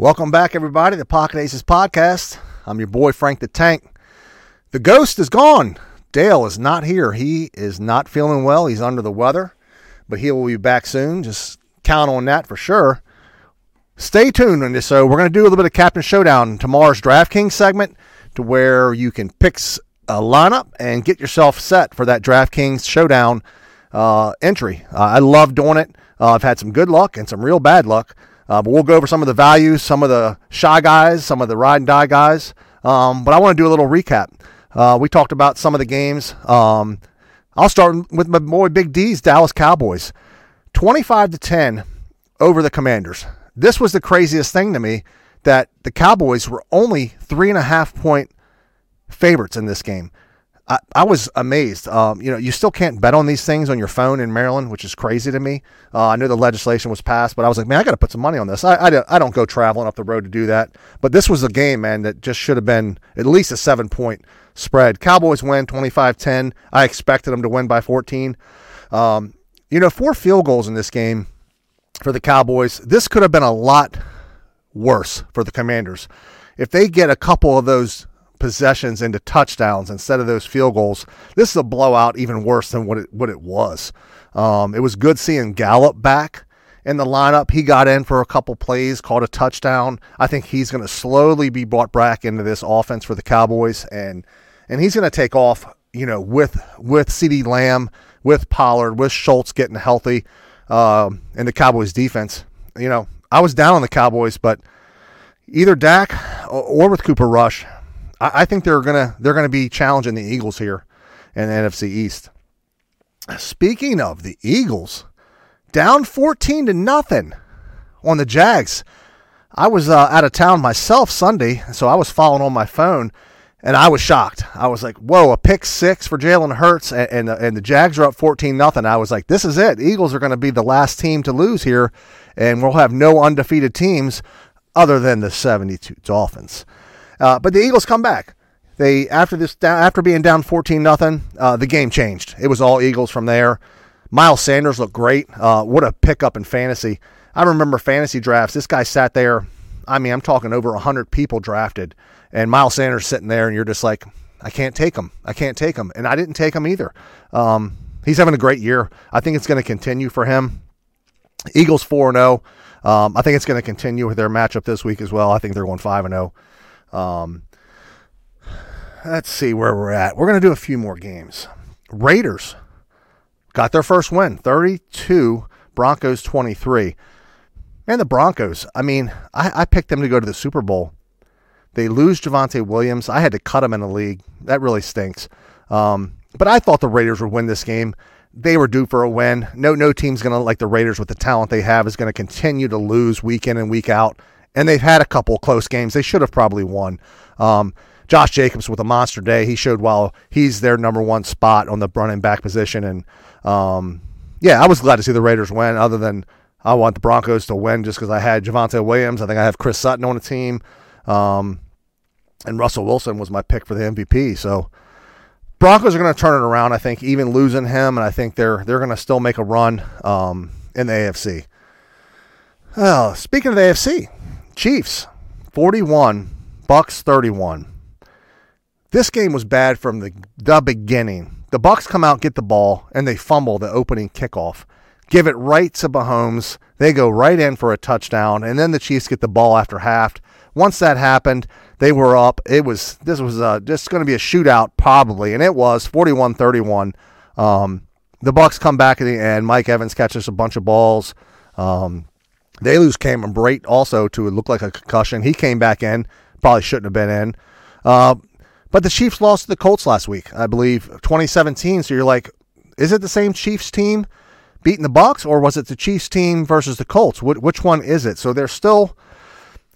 Welcome back, everybody, to the Pocket Aces Podcast. I'm your boy, Frank the Tank. The ghost is gone. Dale is not here. He is not feeling well. He's under the weather, but he will be back soon. Just count on that for sure. Stay tuned on this. So, we're going to do a little bit of Captain Showdown tomorrow's DraftKings segment to where you can pick a lineup and get yourself set for that DraftKings Showdown uh, entry. Uh, I love doing it. Uh, I've had some good luck and some real bad luck. Uh, but we'll go over some of the values, some of the shy guys, some of the ride and die guys. Um, but I want to do a little recap. Uh, we talked about some of the games. Um, I'll start with my boy Big D's Dallas Cowboys, 25 to 10 over the Commanders. This was the craziest thing to me that the Cowboys were only three and a half point favorites in this game. I, I was amazed. Um, you know, you still can't bet on these things on your phone in Maryland, which is crazy to me. Uh, I knew the legislation was passed, but I was like, man, I got to put some money on this. I, I, I, don't go traveling up the road to do that. But this was a game, man, that just should have been at least a seven point spread. Cowboys win 25 10. I expected them to win by 14. Um, you know, four field goals in this game for the Cowboys. This could have been a lot worse for the Commanders. If they get a couple of those possessions into touchdowns instead of those field goals. This is a blowout even worse than what it what it was. Um, it was good seeing Gallup back in the lineup. He got in for a couple plays, caught a touchdown. I think he's going to slowly be brought back into this offense for the Cowboys, and and he's going to take off. You know, with with CeeDee Lamb, with Pollard, with Schultz getting healthy, um, and the Cowboys defense. You know, I was down on the Cowboys, but either Dak or with Cooper Rush, I, I think they're gonna they're gonna be challenging the Eagles here in the NFC East. Speaking of the Eagles, down 14 to nothing on the Jags. I was uh, out of town myself Sunday, so I was following on my phone, and I was shocked. I was like, "Whoa, a pick six for Jalen Hurts, and and, and the Jags are up 14 nothing." I was like, "This is it. Eagles are going to be the last team to lose here, and we'll have no undefeated teams other than the 72 Dolphins." Uh, but the Eagles come back. They after this after being down 14 nothing, uh, the game changed. It was all Eagles from there. Miles Sanders looked great. Uh, what a pickup in fantasy. I remember fantasy drafts. This guy sat there. I mean, I'm talking over 100 people drafted, and Miles Sanders sitting there, and you're just like, I can't take him. I can't take him. And I didn't take him either. Um, he's having a great year. I think it's going to continue for him. Eagles 4 0. Um, I think it's going to continue with their matchup this week as well. I think they're going 5 0. Um, let's see where we're at. We're going to do a few more games. Raiders got their first win 32, Broncos 23. And the Broncos, I mean, I, I picked them to go to the Super Bowl. They lose Javonte Williams. I had to cut him in the league. That really stinks. Um, but I thought the Raiders would win this game. They were due for a win. No, no team's going to like the Raiders with the talent they have is going to continue to lose week in and week out and they've had a couple close games. They should have probably won. Um, Josh Jacobs with a monster day. He showed while he's their number one spot on the running back position. And um, yeah, I was glad to see the Raiders win. Other than I want the Broncos to win just because I had Javonte Williams. I think I have Chris Sutton on the team. Um, and Russell Wilson was my pick for the MVP. So Broncos are going to turn it around. I think even losing him, and I think they're they're going to still make a run um, in the AFC. Well, speaking of the AFC, Chiefs 41, Bucs 31. This game was bad from the, the beginning. The Bucs come out, get the ball, and they fumble the opening kickoff. Give it right to Mahomes. They go right in for a touchdown, and then the Chiefs get the ball after half. Once that happened, they were up. It was this was uh, just going to be a shootout probably, and it was 41-31. Um, the Bucs come back at the end. Mike Evans catches a bunch of balls. Um, they lose Cameron Brate also to look like a concussion. He came back in, probably shouldn't have been in. Uh, but the Chiefs lost to the Colts last week, I believe, 2017. So you're like, is it the same Chiefs team beating the Bucs, or was it the Chiefs team versus the Colts? which one is it? So they're still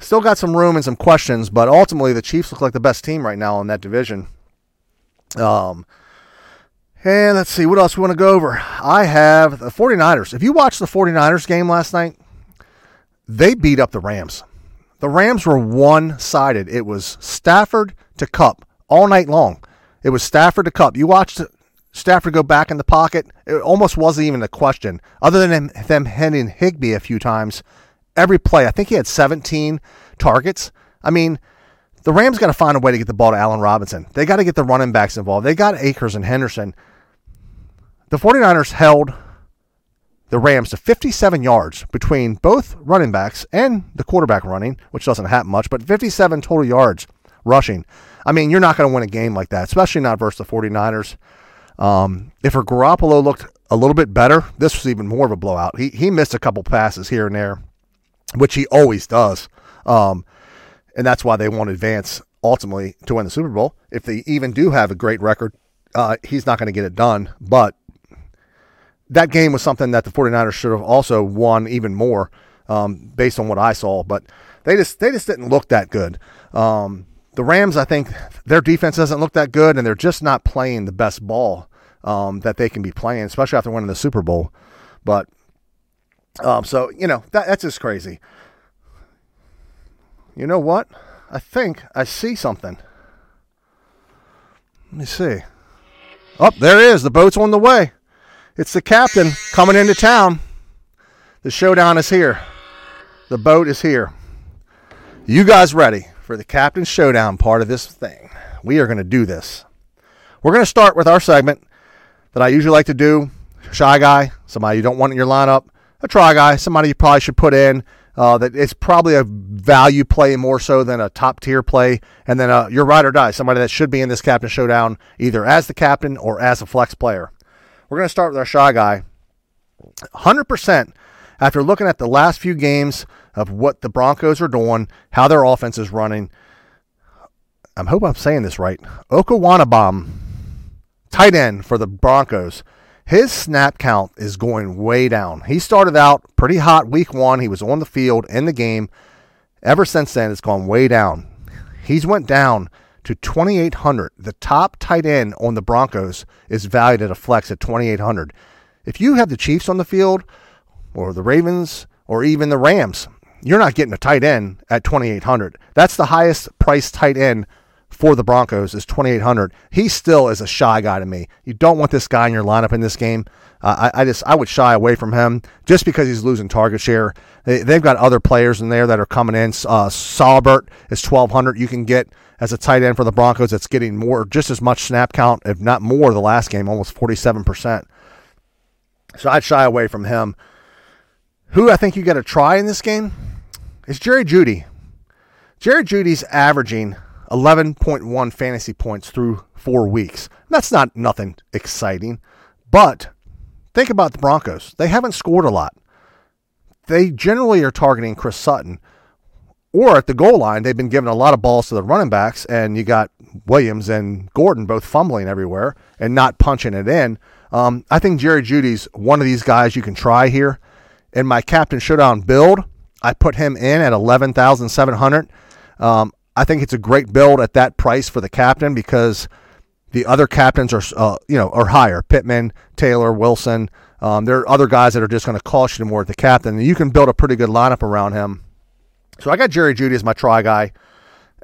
still got some room and some questions, but ultimately the Chiefs look like the best team right now in that division. Um, and let's see what else we want to go over. I have the 49ers. If you watched the 49ers game last night, they beat up the Rams. The Rams were one sided. It was Stafford to Kupp all night long. It was Stafford to Kupp. You watched Stafford go back in the pocket. It almost wasn't even a question. Other than them, hitting Higbee a few times, every play, I think he had 17 targets. I mean, the Rams got to find a way to get the ball to Allen Robinson. They got to get the running backs involved. They got Akers and Henderson. The 49ers held the Rams to 57 yards between both running backs and the quarterback running, which doesn't happen much, but 57 total yards rushing. I mean, you're not going to win a game like that, especially not versus the 49ers. Um, if Garoppolo looked a little bit better, this was even more of a blowout. He, he missed a couple passes here and there, which he always does. Um, and that's why they won't advance ultimately to win the Super Bowl. If they even do have a great record, uh, he's not going to get it done. But that game was something that the 49ers should have also won even more um, based on what I saw. But they just they just didn't look that good. Um, the Rams, I think, their defense doesn't look that good, and they're just not playing the best ball um, that they can be playing, especially after winning the Super Bowl. But um, so you know that, that's just crazy. You know what? I think I see something. Let me see. Oh, there is. The boat's on the way. It's the captain coming into town. The showdown is here. The boat is here. You guys ready for the captain showdown part of this thing? We are going to do this. We're going to start with our segment that I usually like to do. Shy guy, somebody you don't want in your lineup. A try guy, somebody you probably should put in. Uh, that it's probably a value play more so than a top tier play. And then uh, your ride or die, somebody that should be in this captain showdown either as the captain or as a flex player. We're going to start with our shy guy. 100% after looking at the last few games of what the Broncos are doing, how their offense is running. I hope I'm saying this right. Okwuegbunam, tight end for the Broncos. His snap count is going way down. He started out pretty hot week one. He was on the field in the game. Ever since then, it's gone way down. He's went down to 2800. The top tight end on the Broncos is valued at a flex at 2800. If you have the Chiefs on the field or the Ravens or even the Rams, you're not getting a tight end at 2800. That's the highest price tight end for the Broncos is 2800. He still is a shy guy to me. You don't want this guy in your lineup in this game. Uh, I, I, just I would shy away from him just because he's losing target share. They, have got other players in there that are coming in. Uh, is 1200. You can get as a tight end for the Broncos that's getting more, just as much snap count, if not more, the last game, almost 47%. So I'd shy away from him. Who I think you got to try in this game is Jerry Jeudy. Jerry Jeudy's averaging 11.1 fantasy points through four weeks. That's not nothing exciting, but think about the Broncos. They haven't scored a lot. They generally are targeting Chris Sutton, or at the goal line, they've been giving a lot of balls to the running backs, and you got Williams and Gordon both fumbling everywhere and not punching it in. Um, I think Jerry Jeudy's one of these guys you can try here. In my captain showdown build, I put him in at eleven thousand seven hundred. Um, I think it's a great build at that price for the captain because the other captains are uh, you know are higher. Pittman, Taylor, Wilson. Um, there are other guys that are just going to cost you more at the captain, you can build a pretty good lineup around him. So I got Jerry Jeudy as my try guy,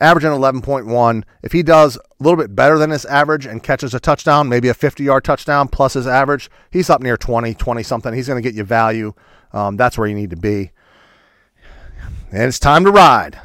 averaging 11.1. If he does a little bit better than his average and catches a touchdown, maybe a 50 yard touchdown plus his average, he's up near 20, 20 something. He's going to get you value. Um, that's where you need to be. And it's time to ride.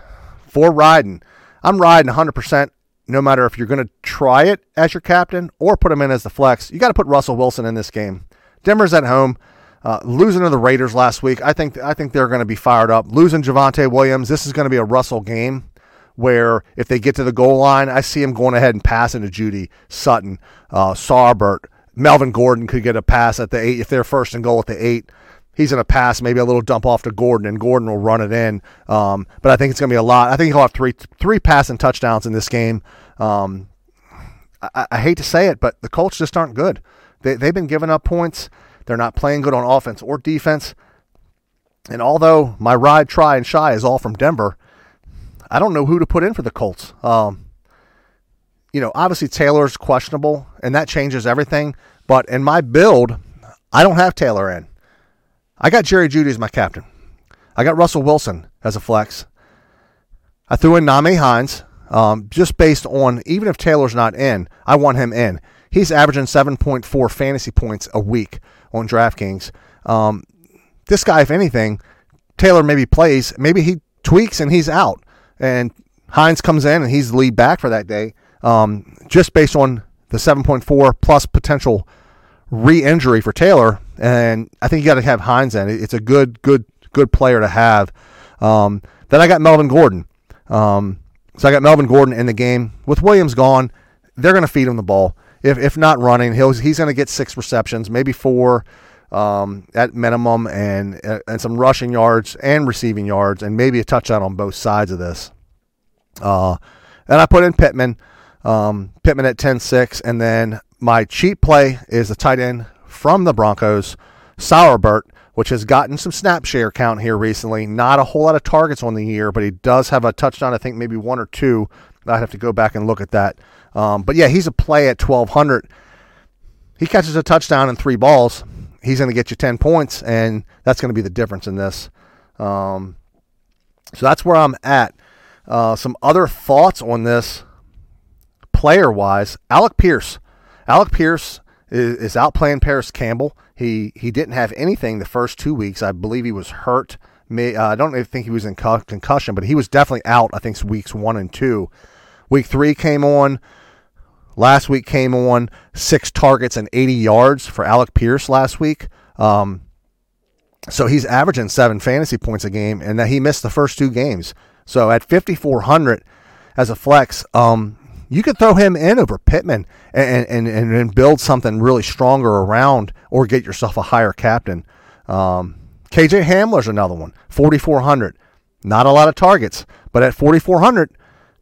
For riding. I'm riding 100% no matter if you're going to try it as your captain or put him in as the flex. You got to put Russell Wilson in this game. Denver's at home. Uh, losing to the Raiders last week, I think I think they're going to be fired up. Losing Javonte Williams, this is going to be a Russell game where if they get to the goal line, I see him going ahead and passing to Jeudy Sutton, uh, Saubert, Melvin Gordon could get a pass at the eight if they're first and goal at the eight. He's going to pass maybe a little dump off to Gordon, and Gordon will run it in. Um, but I think it's going to be a lot. I think he'll have three three passing touchdowns in this game. Um, I, I hate to say it, but the Colts just aren't good. They, they've been giving up points. They're not playing good on offense or defense. And although my ride, try, and shy is all from Denver, I don't know who to put in for the Colts. Um, you know, obviously Taylor's questionable, and that changes everything. But in my build, I don't have Taylor in. I got Jerry Jeudy as my captain. I got Russell Wilson as a flex. I threw in Nyheim Hines um, just based on even if Taylor's not in, I want him in. He's averaging 7.4 fantasy points a week on DraftKings. Um, this guy, if anything, Taylor maybe plays, maybe he tweaks and he's out. and Hines comes in and he's the lead back for that day, um, just based on the 7.4 plus potential re-injury for Taylor, and I think you got to have Hines in. It's a good, good, good player to have. Um, then I got Melvin Gordon. Um, so I got Melvin Gordon in the game with Williams gone. They're going to feed him the ball. If if not running, he'll he's going to get six receptions, maybe four um, at minimum, and and some rushing yards and receiving yards, and maybe a touchdown on both sides of this. Uh, and I put in Pittman, um, Pittman at 10-6, and then my cheap play is a tight end from the Broncos, Saubert, which has gotten some snap share count here recently. Not a whole lot of targets on the year, but he does have a touchdown. I think maybe one or two. I'd have to go back and look at that. Um, but yeah, he's a play at 1200. He catches a touchdown and three balls. He's going to get you 10 points, and that's going to be the difference in this. Um, so that's where I'm at. Uh, some other thoughts on this player wise Alec Pierce. Alec Pierce is, is out playing Parris Campbell. He he didn't have anything the first two weeks. I believe he was hurt. May, uh, I don't even think he was in concussion, but he was definitely out. I think weeks one and two. Week three came on. Last week came on six targets and 80 yards for Alec Pierce last week. Um, so he's averaging seven fantasy points a game, and that he missed the first two games. So at 5,400 as a flex, um, you could throw him in over Pittman and, and, and, and, build something really stronger around or get yourself a higher captain. Um, KJ Hamler's another one, 4,400. Not a lot of targets, but at 4,400,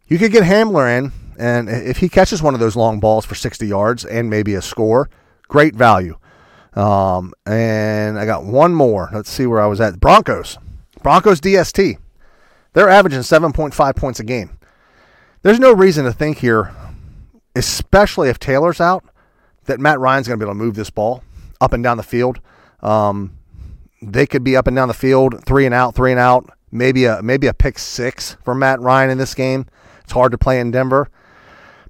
you could get Hamler in, and if he catches one of those long balls for 60 yards and maybe a score, great value. Um, and I got one more. Let's see where I was at. Broncos. Broncos DST. They're averaging 7.5 points a game. There's no reason to think here, especially if Taylor's out, that Matt Ryan's going to be able to move this ball up and down the field. Um, they could be up and down the field, three and out, three and out. Maybe a maybe a pick six for Matt Ryan in this game. It's hard to play in Denver.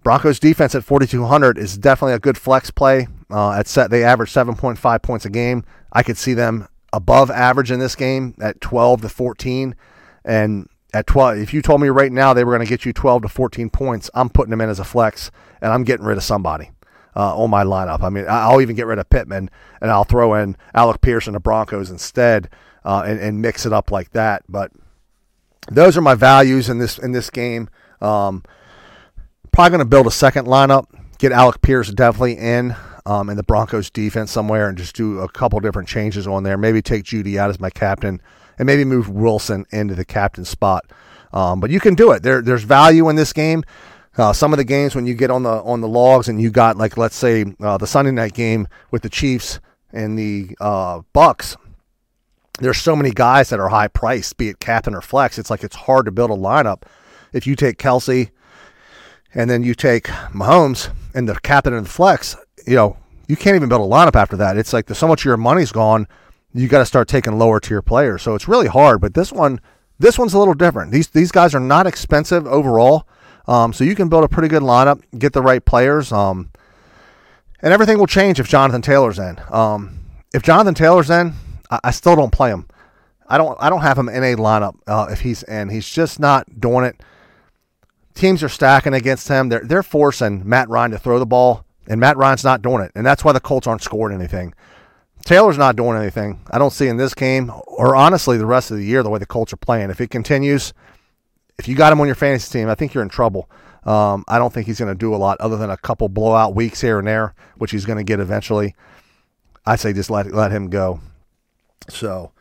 Broncos defense at 4,200 is definitely a good flex play. Uh, at set, they average 7.5 points a game. I could see them above average in this game at 12 to 14, and at 12 if you told me right now they were going to get you 12 to 14 points i'm putting them in as a flex and i'm getting rid of somebody uh, on my lineup. I mean i'll even get rid of pittman and i'll throw in alec pearson the broncos instead uh, and, and, mix it up like that. But those are my values in this in this game. Um, probably going to build a second lineup get alec pierce definitely in um, in the broncos defense somewhere and just do a couple different changes on there. Maybe take jeudy out as my captain and maybe move Wilson into the captain spot. Um, but you can do it. There, there's value in this game. Uh, some of the games when you get on the on the logs and you got like let's say uh, the Sunday night game with the Chiefs and the uh, Bucs. There's so many guys that are high priced, be it captain or flex. It's like it's hard to build a lineup. If you take Kelce and then you take Mahomes and the captain and the flex, you know you can't even build a lineup after that. It's like the so much of your money's gone you got to start taking lower tier players. So it's really hard. But this one, this one's a little different. These these guys are not expensive overall, um, so you can build a pretty good lineup, get the right players, um, and everything will change if Jonathan Taylor's in. Um, if Jonathan Taylor's in, I, I, still don't play him. I don't I don't have him in a lineup uh, if he's in. He's just not doing it. Teams are stacking against him. They're they're forcing Matt Ryan to throw the ball, and Matt Ryan's not doing it, and that's why the Colts aren't scoring anything. Taylor's not doing anything. I don't see in this game, or honestly, the rest of the year, the way the Colts are playing. If it continues, if you got him on your fantasy team, I think you're in trouble. Um, I don't think he's going to do a lot other than a couple blowout weeks here and there, which he's going to get eventually. I say just let let him go. So,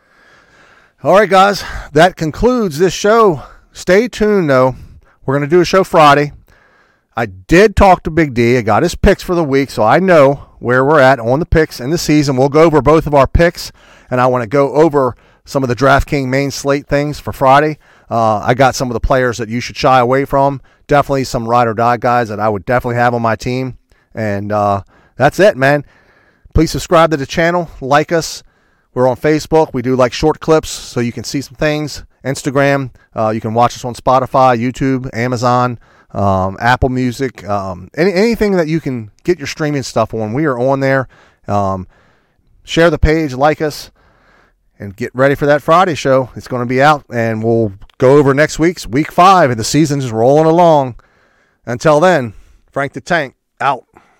all right, guys, that concludes this show. Stay tuned, though. We're going to do a show Friday. I did talk to Big D. I got his picks for the week, so I know where we're at on the picks in the season. We'll go over both of our picks, and I want to go over some of the DraftKings main slate things for Friday. Uh, I got some of the players that you should shy away from. Definitely some ride or die guys that I would definitely have on my team. And uh, that's it, man. Please subscribe to the channel, like us. We're on Facebook. We do like short clips so you can see some things. Instagram. Uh, you can watch us on Spotify, YouTube, Amazon um, Apple Music, um, any, anything that you can get your streaming stuff on. We are on there. Um, share the page, like us, and get ready for that Friday show. It's going to be out, and we'll go over next week's week five, and the season's rolling along. Until then, Frank the Tank out.